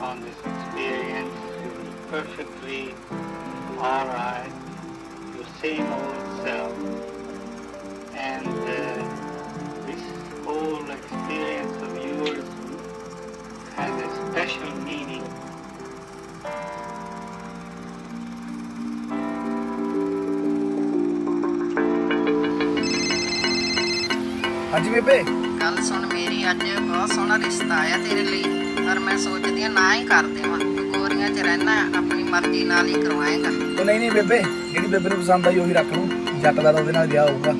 on this experience. You're perfectly alright, your same old self. And uh, this whole experience of yours has a special meaning. ਹਾਂਜੀ ਬੇਬੇ ਗੱਲ ਸੁਣ ਮੇਰੀ ਅੱਜ ਬਹੁਤ ਸੋਹਣਾ ਰਿਸ਼ਤਾ ਆਇਆ ਤੇਰੇ ਲਈ ਪਰ ਮੈਂ ਸੋਚਦੀ ਹਾਂ ਨਾ ਹੀ ਕਰ ਦੇਵਾਂ ਗੋਰੀਆਂ 'ਚ ਰਹਿਣਾ ਆਪਣੀ ਮਰਜ਼ੀ ਨਾਲ ਹੀ ਕਰਵਾਏਗਾ। ਉਹ ਨਹੀਂ ਨਹੀਂ ਬੇਬੇ ਜਿਹੜੀ ਬੇਬੇ ਨੂੰ ਪਸੰਦ ਆਈ ਉਹੀ ਰੱਖ ਲੂੰ ਜੱਟ ਦਾ ਤਾਂ ਉਹਦੇ ਨਾਲ ਵਿਆਹ ਹੋਊਗਾ।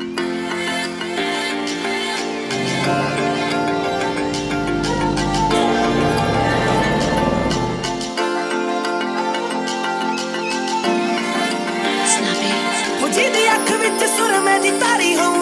ਉਹ ਜਿਹਦੀ ਅੱਖ ਵਿੱਚ ਸੁਰਮੇ ਦੀ ਤਾਰੀ ਹੋਊਗੀ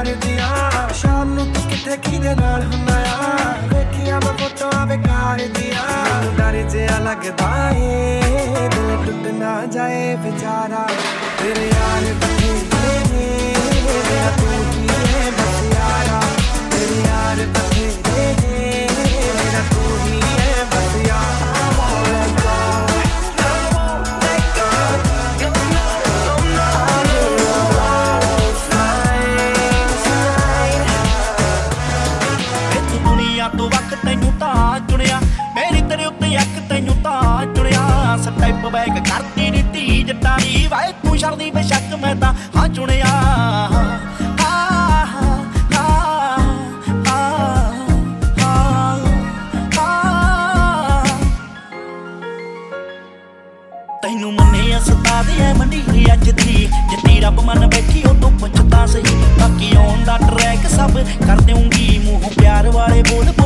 ਗੱਲਾਂ ਦੀਆਂ ਸ਼ਾਮ ਨੂੰ ਤੂੰ ਕਿੱਥੇ ਕਿਹਦੇ ਨਾਲ ਹੁੰਦਾ ਆ? ਵੇਖੀਆਂ ਮੈਂ ਫੋਟੋਆਂ ਬੇਕਾਰ ਦੀਆਂ ਮੈਨੂੰ ਡਰ ਜਿਹਾ ਲੱਗਦਾ ਏ। ਦਿਲ ਟੁੱਟ ਨਾ ਜਾਏ ਵਿਚਾਰਾ। ਤੇਰੇ ਨੀ। ਧੀ ਜੱਟਾਂ ਦੀ ਵਾਏ ਤੂੰ ਸ਼ਰਦੀ ਬੇਸ਼ੱਕ ਮੈਂ ਤਾਂ ਹਾਂ ਚੁਣਿਆ। ਆਹ, ਆਹ, ਆਹ, ਆਹ। ਤੈਨੂੰ ਮੰਨੇ ਅਸਤਾ ਦੇ ਐ ਮੰਡੀਰੀ ਅੱਜ ਦੀ। ਜਿੱਤੀ ਰੱਬ ਮਨ ਬੈਠੀ ਉਹ ਤੋਂ ਪੁੱਛਦਾ ਸਹੀ। ਬਾਕੀ ਆਉਣ ਦਾ ਟਰੈਕ ਸਭ ਕਰ ਦੇਉਂਗੀ ਮੂੰਹ ਪਿਆਰ ਵਾਲੇ ਬੋਲ ਬੋਲ